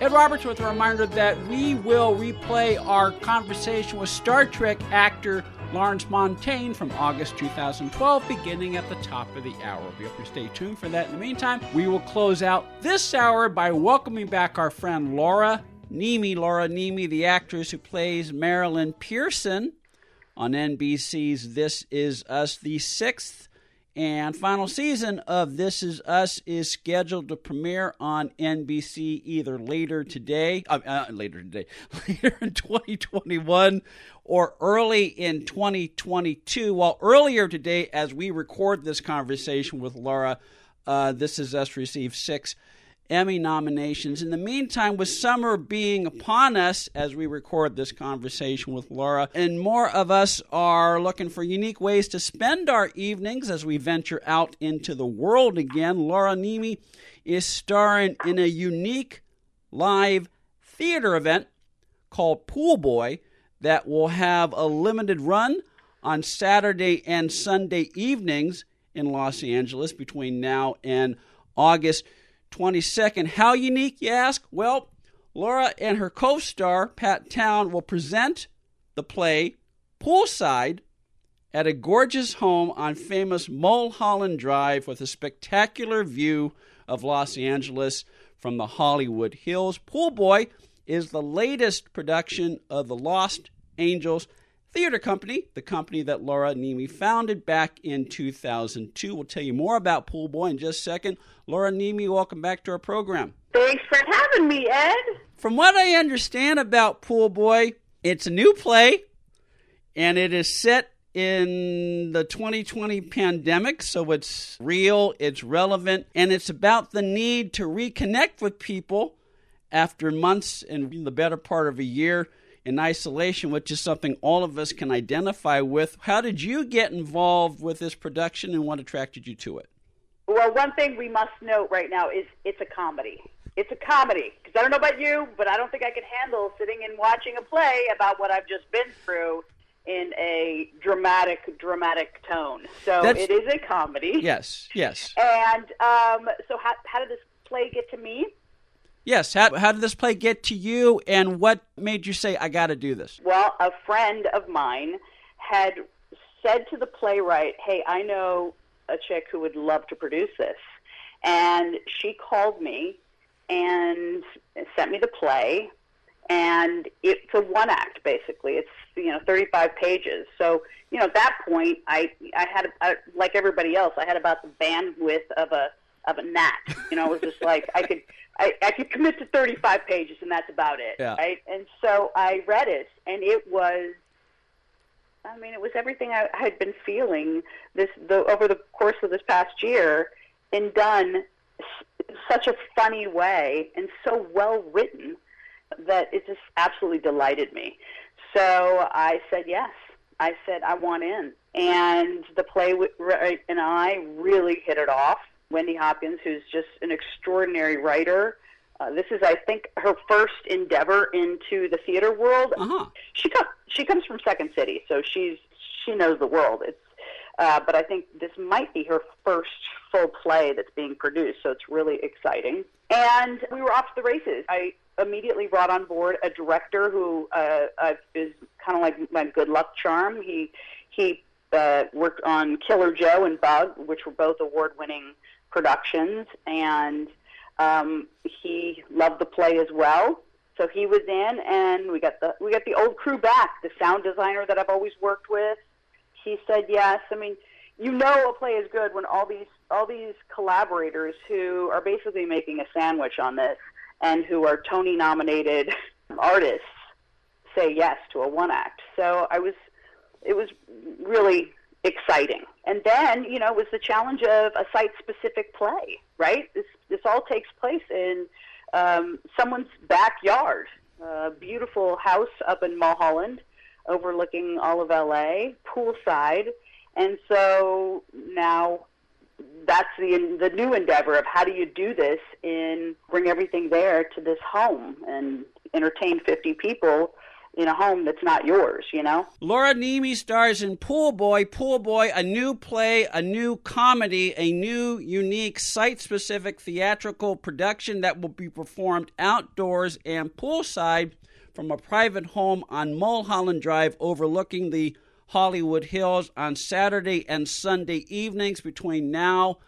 Ed Roberts with a reminder that we will replay our conversation with Star Trek actor Lawrence Montaigne from August 2012, beginning at the top of the hour. We hope you stay tuned for that. In the meantime, we will close out this hour by welcoming back our friend Laura Niemi. Laura Niemi, the actress who plays Marilyn Pearson on NBC's This Is Us, the sixth and final season of This Is Us is scheduled to premiere on NBC either later today, uh, uh, later today, later in 2021 or early in 2022. While earlier today, as we record this conversation with Laura, uh, This Is Us received six Emmy nominations. In the meantime, with summer being upon us as we record this conversation with Laura, and more of us are looking for unique ways to spend our evenings as we venture out into the world again, Laura Niemi is starring in a unique live theater event called Pool Boy that will have a limited run on Saturday and Sunday evenings in Los Angeles between now and August 22nd. How unique, you ask? Well, Laura and her co star, Pat Town, will present the play poolside at a gorgeous home on famous Mulholland Drive with a spectacular view of Los Angeles from the Hollywood Hills. Pool Boy is the latest production of the Lost Angels Theater Company, the company that Laura Niemi founded back in 2002. We'll tell you more about Pool Boy in just a second. Laura Niemi, welcome back to our program. Thanks for having me, Ed. From what I understand about Pool Boy, it's a new play and it is set in the 2020 pandemic, so it's real, it's relevant, and it's about the need to reconnect with people after months and the better part of a year in isolation, which is something all of us can identify with. How did you get involved with this production and what attracted you to it? Well, one thing we must note right now is it's a comedy. It's a comedy. Because I don't know about you, but I don't think I could handle sitting and watching a play about what I've just been through in a dramatic, dramatic tone. So That's- it is a comedy. Yes, yes. And um, so, how, how did this play get to me? Yes, how, how did this play get to you and what made you say, I got to do this? Well, a friend of mine had said to the playwright, Hey, I know a chick who would love to produce this. And she called me and sent me the play. And it's a one act, basically. It's, you know, 35 pages. So, you know, at that point, I, I had, I, like everybody else, I had about the bandwidth of a, of a gnat. You know, it was just like I could I, I could commit to 35 pages and that's about it, Yeah. right? And so I read it, and it was, I mean, it was everything I had been feeling this the, over the course of this past year, and done in such a funny way and so well written that it just absolutely delighted me. So I said yes. I said I want in, and the play w- right, and I really hit it off. Wendy Hopkins, who's just an extraordinary writer. Uh, this is, I think, her first endeavor into the theater world. Uh-huh. She comes she comes from Second City, so she's she knows the world. It's uh, but I think this might be her first full play that's being produced, so it's really exciting. And we were off to the races. I immediately brought on board a director who uh, uh, is kind of like my good luck charm. He he uh, worked on Killer Joe and Bug, which were both award-winning productions, and um, he loved the play as well. So he was in, and we got the we got the old crew back. The sound designer that I've always worked with, he said yes. I mean, you know, a play is good when all these all these collaborators who are basically making a sandwich on this, and who are Tony nominated artists say yes to a one act. So I was, it was really exciting. And then, you know, was the challenge of a site specific play, right? This, this all takes place in um, someone's backyard. a beautiful house up in Mulholland, overlooking all of LA, poolside, and so now that's the the new endeavor of how do you do this and bring everything there to this home and entertain 50 people in a home that's not yours, you know? Laura Niemi stars in Pool Boy. Pool Boy, a new play, a new comedy, a new, unique, site specific theatrical production that will be performed outdoors and poolside from a private home on Mulholland Drive overlooking the Hollywood Hills on Saturday and Sunday evenings between now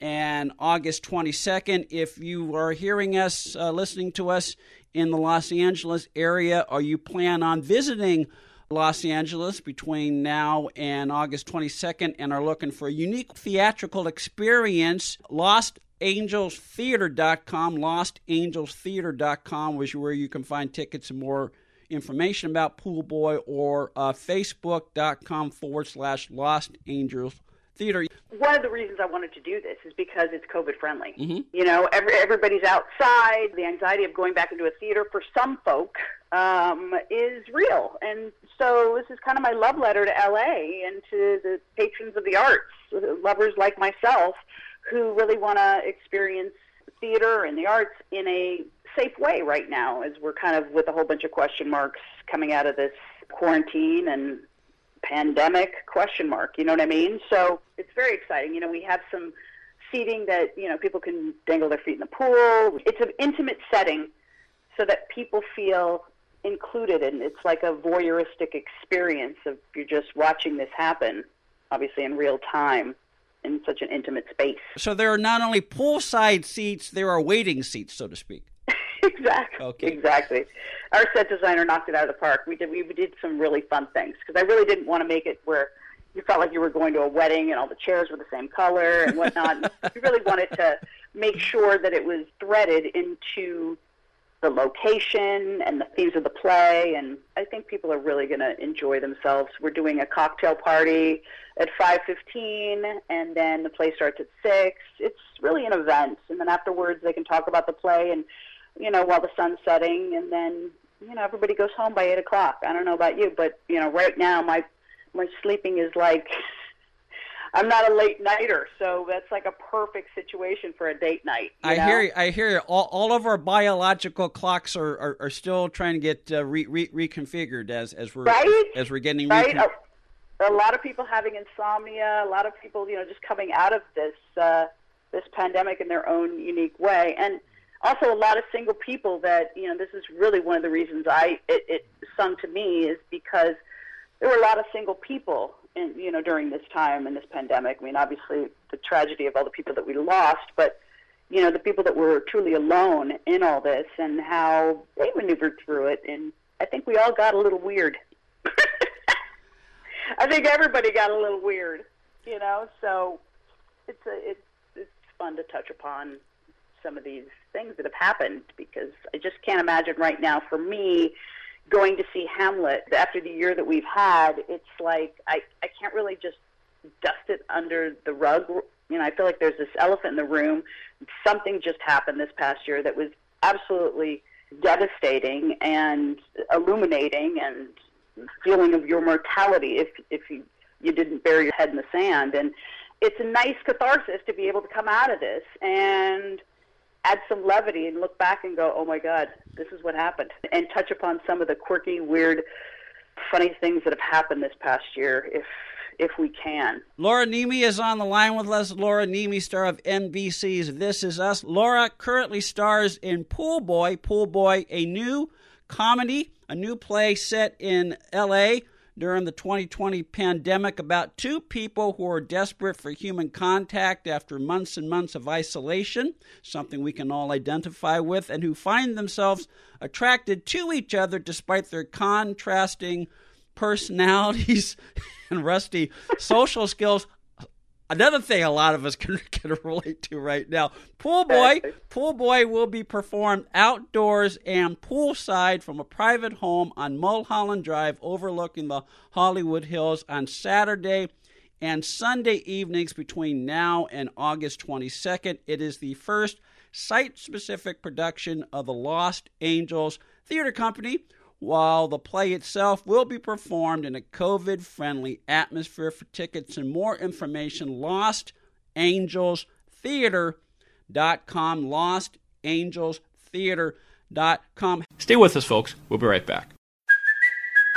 and August 22nd. If you are hearing us, uh, listening to us in the Los Angeles area, or you plan on visiting Los Angeles between now and August 22nd and are looking for a unique theatrical experience, Lost LostAngelsTheater.com, LostAngelsTheater.com was where you can find tickets and more information about Pool Boy or uh, Facebook.com forward slash Lost Angels Theater. One of the reasons I wanted to do this is because it's COVID friendly. Mm-hmm. You know, every, everybody's outside. The anxiety of going back into a theater for some folk um, is real. And so this is kind of my love letter to LA and to the patrons of the arts, lovers like myself, who really want to experience theater and the arts in a safe way right now as we're kind of with a whole bunch of question marks coming out of this quarantine and pandemic question mark you know what i mean? So it's very exciting. You know we have some seating that you know people can dangle their feet in the pool. It's an intimate setting so that people feel included and it's like a voyeuristic experience of you're just watching this happen obviously in real time in such an intimate space. So there are not only poolside seats, there are waiting seats, so to speak. exactly. Okay. Exactly. Our set designer knocked it out of the park. We did we did some really fun things because I really didn't want to make it where you felt like you were going to a wedding and all the chairs were the same color and whatnot. we really wanted to make sure that it was threaded into the location and the themes of the play and I think people are really going to enjoy themselves. We're doing a cocktail party at 5:15 and then the play starts at 6. It's really an event and then afterwards they can talk about the play and you know while the sun's setting and then you know everybody goes home by 8 o'clock. I don't know about you but you know right now my my sleeping is like I'm not a late nighter, so that's like a perfect situation for a date night. you I know? hear you. I hear you. All, all of our biological clocks are, are, are still trying to get uh, re, re, reconfigured as as we're Right? as we're getting right? recon- A, a lot of people having insomnia. A lot of people, you know, just coming out of this uh, this pandemic in their own unique way, and also a lot of single people that you know. This is really one of the reasons I it, it sung to me is because there were a lot of single people, in, you know, during this time in this pandemic. I mean, obviously the tragedy of all the people that we lost, but you know, the people that were truly alone in all this and how they maneuvered through it. And I think we all got a little weird. I think everybody got a little weird, you know. So it's a it's it's fun to touch upon some of these things that have happened because I just can't imagine right now for me going to see Hamlet after the year that we've had. It's like I I can't really just dust it under the rug. You know, I feel like there's this elephant in the room. Something just happened this past year that was absolutely devastating and illuminating and feeling of your mortality if if you you didn't bury your head in the sand and it's a nice catharsis to be able to come out of this and add some levity and look back and go oh my god this is what happened and touch upon some of the quirky weird funny things that have happened this past year if if we can Laura Niemi is on the line with us. Laura Niemi, star of NBC's This Is Us. Laura currently stars in Pool Boy. Pool Boy, a new comedy, a new play set in L.A. during the 2020 pandemic about two people who are desperate for human contact after months and months of isolation, something we can all identify with, and who find themselves attracted to each other despite their contrasting personalities and rusty social skills. Another thing a lot of us can, can relate to right now. Pool Boy, Pool Boy will be performed outdoors and poolside from a private home on Mulholland Drive overlooking the Hollywood Hills on Saturday and Sunday evenings between now and August 22nd. It is the first site specific production of the Lost Angels Theater Company, while the play itself will be performed in a COVID friendly atmosphere. For tickets and more information, Lost Angels Theater.com. Lost Angels Theater.com. Stay with us, folks. We'll be right back.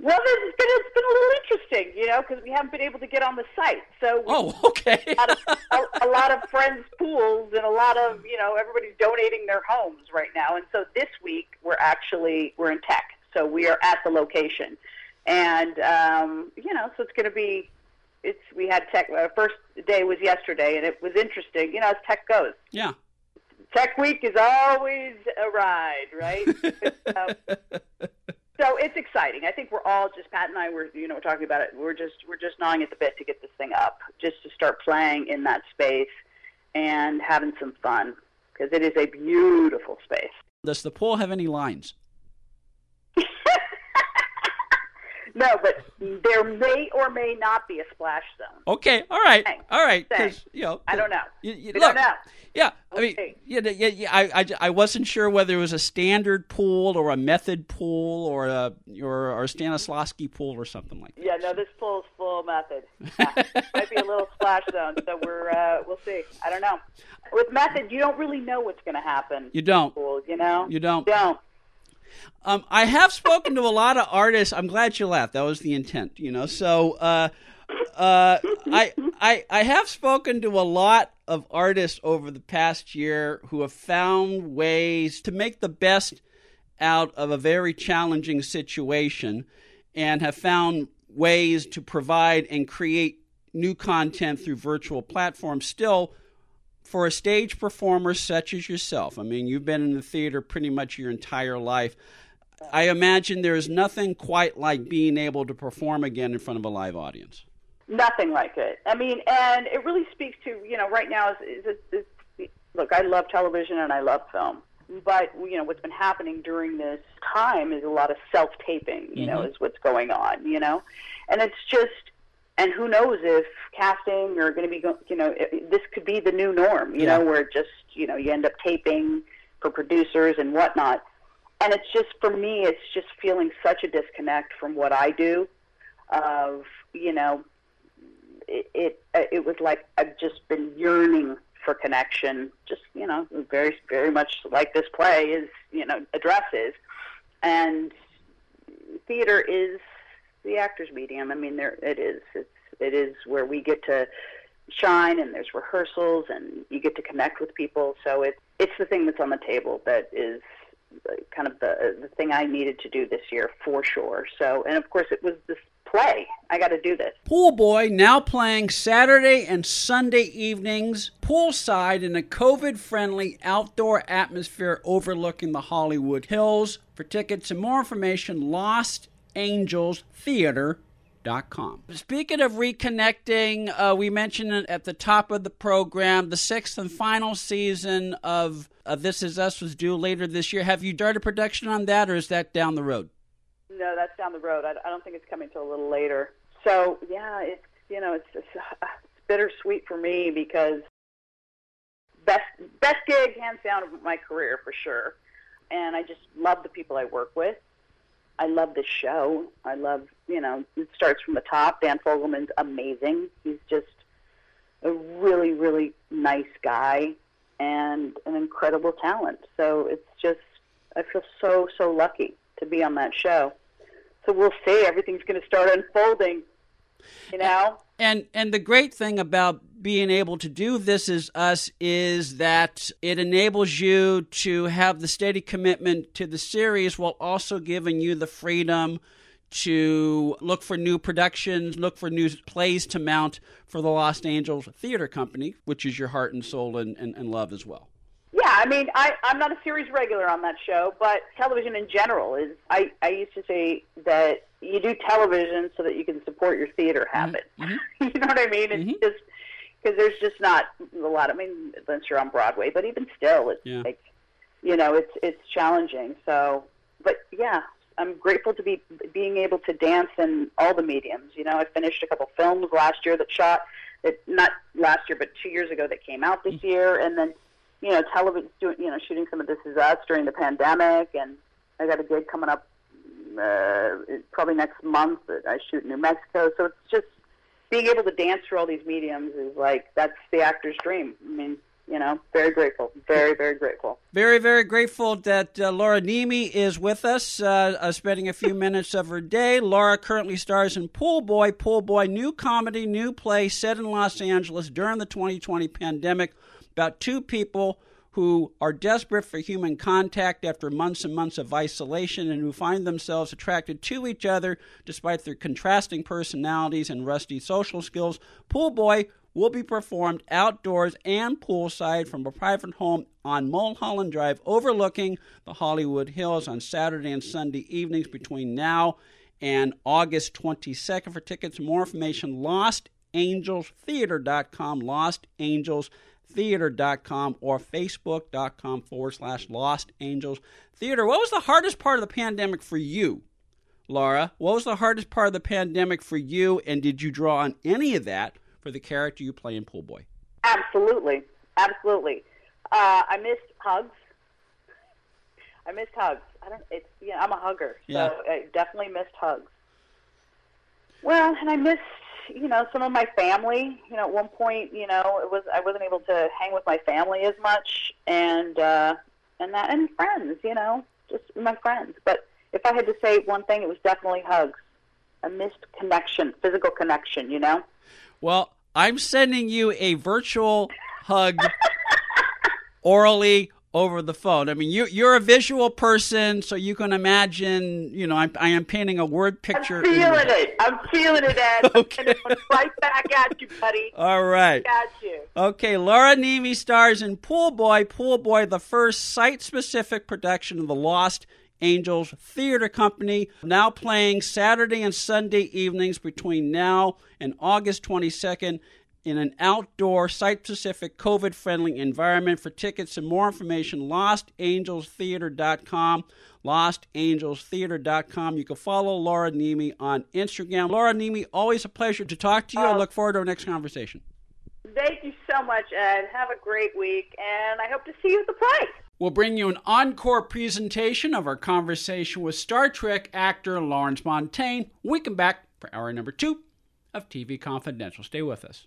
Well, it's been, it's been a little interesting, you know, because we haven't been able to get on the site. So, Oh, okay. a, lot of, a, a lot of friends' pools and a lot of, you know, everybody's donating their homes right now. And so this week we're actually we're in tech, so we are at the location, and um, you know, so it's going to be. It's we had tech. Our first day was yesterday, and it was interesting. You know, as tech goes, yeah. Tech Week is always a ride, right? um, so it's exciting. I think we're all just Pat and I were, you know, we're talking about it. We're just we're just gnawing at the bit to get this thing up, just to start playing in that space and having some fun because it is a beautiful space. Does the pool have any lines? No, but there may or may not be a splash zone. Okay, all right, Thanks. all right. 'cause, Thanks. you know, I don't know. You, you, look, don't know. Yeah, I mean, Okay. yeah, yeah, yeah. I, I, I wasn't sure whether it was a standard pool or a method pool or a or, or a Stanislavski pool or something like that. Yeah, no, this pool is full method. Yeah. Might be a little splash zone, so we're uh, we'll see. I don't know. With method, you don't really know what's going to happen. You don't. Pool, you know. You don't. Don't. Um, I have spoken to a lot of artists. I'm glad you laughed. That was the intent, you know. So, uh, uh, I, I, I have spoken to a lot of artists over the past year who have found ways to make the best out of a very challenging situation, and have found ways to provide and create new content through virtual platforms. Still, for a stage performer such as yourself, I mean, you've been in the theater pretty much your entire life. I imagine there is nothing quite like being able to perform again in front of a live audience. Nothing like it. I mean, and it really speaks to you know right now is, is, is, is look. I love television and I love film, but you know what's been happening during this time is a lot of self taping. You know, mm-hmm. is what's going on. You know, and it's just and who knows if casting are going to be you know it, this could be the new norm. You Yeah. know, where just you know you end up taping for producers and whatnot. And it's just for me, it's just feeling such a disconnect from what I do. Of you know, it, it uh, it was like I've just been yearning for connection. Just you know, very very much like this play is you know addresses, and theater is the actor's medium. I mean, there it is. It's it is where we get to shine, and there's rehearsals, and you get to connect with people. So it it's the thing that's on the table that is kind of the the thing I needed to do this year for sure. So, and of course, it was this play. I got to do this. Pool Boy now playing Saturday and Sunday evenings poolside in a COVID friendly outdoor atmosphere overlooking the Hollywood Hills. For tickets and more information, lostangelstheater.com. Speaking of reconnecting, uh, we mentioned it at the top of the program, the sixth and final season of uh, This Is Us was due later this year. Have you started production on that, or is that down the road? No, that's down the road. I, I don't think it's coming till a little later. So yeah, it's you know it's it's, uh, it's bittersweet for me because best best gig hands down of my career for sure, and I just love the people I work with. I love the show. I love you know it starts from the top. Dan Fogelman's amazing. He's just a really really nice guy, and an incredible talent. So it's just, I feel so, so lucky to be on that show. So we'll see. Everything's going to start unfolding, you know? And and the great thing about being able to do this is us is that it enables you to have the steady commitment to the series while also giving you the freedom to look for new productions, look for new plays to mount for the Lost Angels Theater Company, which is your heart and soul and, and, and love as well. Yeah, I mean, I, I'm not a series regular on that show, but television in general is. I, I used to say that you do television so that you can support your theater habits. Mm-hmm. you know what I mean? It's mm-hmm. just because there's just not a lot. I mean, unless you're on Broadway, but even still, it's yeah. like you know, it's it's challenging. So, but yeah, I'm grateful to be being able to dance in all the mediums. You know, I finished a couple films last year that shot that not last year, but two years ago that came out this mm-hmm. year, and then you know, television, doing you know, shooting some of This Is Us during the pandemic, and I got a gig coming up uh, probably next month I shoot in New Mexico. So it's just being able to dance through all these mediums is like that's the actor's dream. I mean, you know, very grateful, very, very grateful. Very, very grateful that uh, Laura Niemi is with us, uh, uh, spending a few minutes of her day. Laura currently stars in Pool Boy. Pool Boy, new comedy, new play set in Los Angeles during the 2020 pandemic about two people who are desperate for human contact after months and months of isolation and who find themselves attracted to each other despite their contrasting personalities and rusty social skills. Pool Boy will be performed outdoors and poolside from a private home on Mulholland Drive overlooking the Hollywood Hills on Saturday and Sunday evenings between now and August 22nd. For tickets, more information, lostangelstheater.com, lostangelstheater.com, or facebook.com forward slash Lost Angels Theater. What was the hardest part of the pandemic for you? Laura, what was the hardest part of the pandemic for you, and did you draw on any of that for the character you play in Pool Boy? Absolutely, absolutely. Uh, I missed hugs. I missed hugs. I don't. It's yeah. I'm a hugger, so yeah. I definitely missed hugs. Well, and I missed you know some of my family. You know, at one point, you know, it was I wasn't able to hang with my family as much, and uh, and that and friends. You know, just my friends. But if I had to say one thing, it was definitely hugs. A missed connection, physical connection. You know. Well, I'm sending you a virtual hug orally over the phone. I mean, you, you're a visual person, so you can imagine, you know, I'm, I am painting a word picture. I'm feeling it. I'm feeling it, Ed. okay. right back at you, buddy. All right. Got you. Okay, Laura Niemi stars in Pool Boy. Pool Boy, the first site-specific production of the Lost Angels Theater Company, now playing Saturday and Sunday evenings between now and August 22nd in an outdoor, site specific, COVID friendly environment. For tickets and more information, lostangelstheater.com. Lostangelstheater.com. You can follow Laura Niemi on Instagram. Laura Niemi, always a pleasure to talk to you. I uh, look forward to our next conversation. Thank you so much, Ed. Have a great week, and I hope to see you at the play. We'll bring you an encore presentation of our conversation with Star Trek actor Lawrence Montaigne. We come back for hour number two of TV Confidential. Stay with us.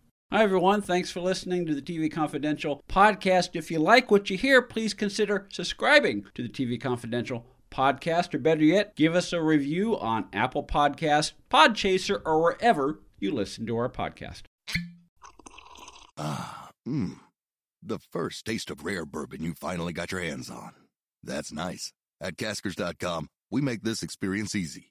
Hi, everyone. Thanks for listening to the TV Confidential podcast. If you like what you hear, please consider subscribing to the TV Confidential podcast, or better yet, give us a review on Apple Podcasts, Podchaser, or wherever you listen to our podcast. Ah, mmm. The first taste of rare bourbon you finally got your hands on. That's nice. At Caskers.com, we make this experience easy.